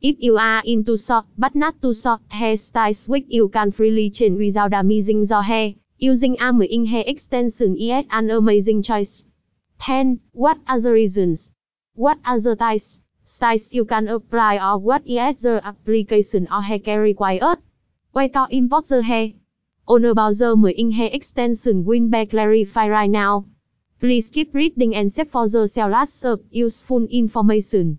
If you are into short, but not too short, hairstyles which you can freely change without damaging your hair, using a 10 inch hair extension is an amazing choice. 10. What are the reasons? What are the types, styles you can apply or what is the application or hair care required? Why to import the hair? On about the 10 inch hair extension will be clarified right now. Please keep reading and save for the last useful information.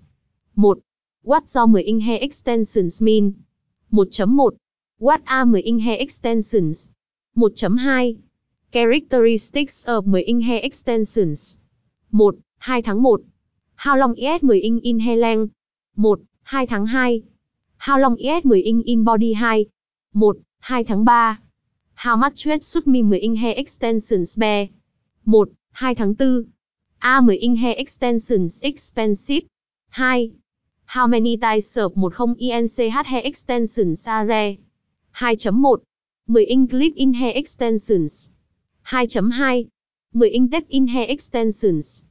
1. What do 10 inch hair extensions mean? 1.1. What are 10 inch hair extensions? 1.2. Characteristics of 10 inch hair extensions. 1. 2 tháng 1. How long is 10 inch in hair length? 1. 2 tháng 2. How long is 10 inch in body height? 1. 2 tháng 3. How much weight should me 10 inch hair extensions be? 1. 2 tháng 4. Are 10 inch hair extensions expensive? 2. How many types of 10 inch hair extensions are there? 2.1. 10 inch clip-in hair extensions. 2.2. 10 inch depth in hair extensions.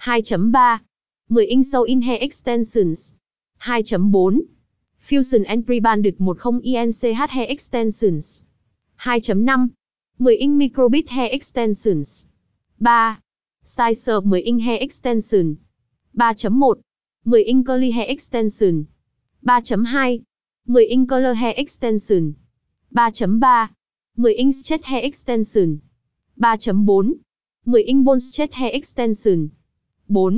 2.3. 10 inch sew-in hair extensions. 2.4. Fusion and pre-banded 10 inch hair extensions. 2.5. 10 inch microbit hair extensions. 3. Size of 10 inch hair extension. 3.1. 10 inch curly hair extension. 3.2. 10 inch color hair extension. 3.3. 10 inch straight hair extension. 3.4. 10 inch bone straight hair extension. 4.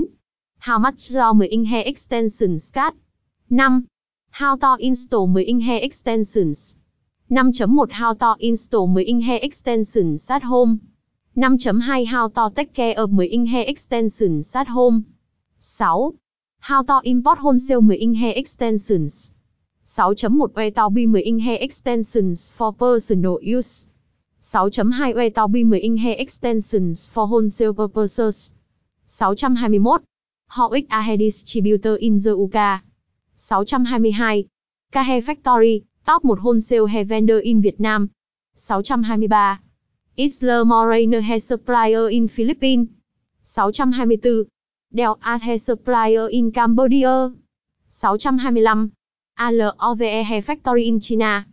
How much do 10 inch hair extensions cut? 5. How to install 10 inch hair extensions? 5.1 How to install 10 inch hair extensions at home? 5.2 How to take care of 10 inch hair extensions at home? 6. How to import wholesale 10 inch hair extensions? 6.1 Where to 10 inch hair extensions for personal use? 6.2 Where to 10 inch hair extensions for wholesale purposes? 621. Họ is a hair distributor in the UK. 622. K Hair Factory, top 1 wholesale hair vendor in Việt Nam. 623. Isla Moreno Hair Supplier in Philippines. 624. Dell Ahe Supplier in Cambodia. 625. ALOVE Hair Factory in China.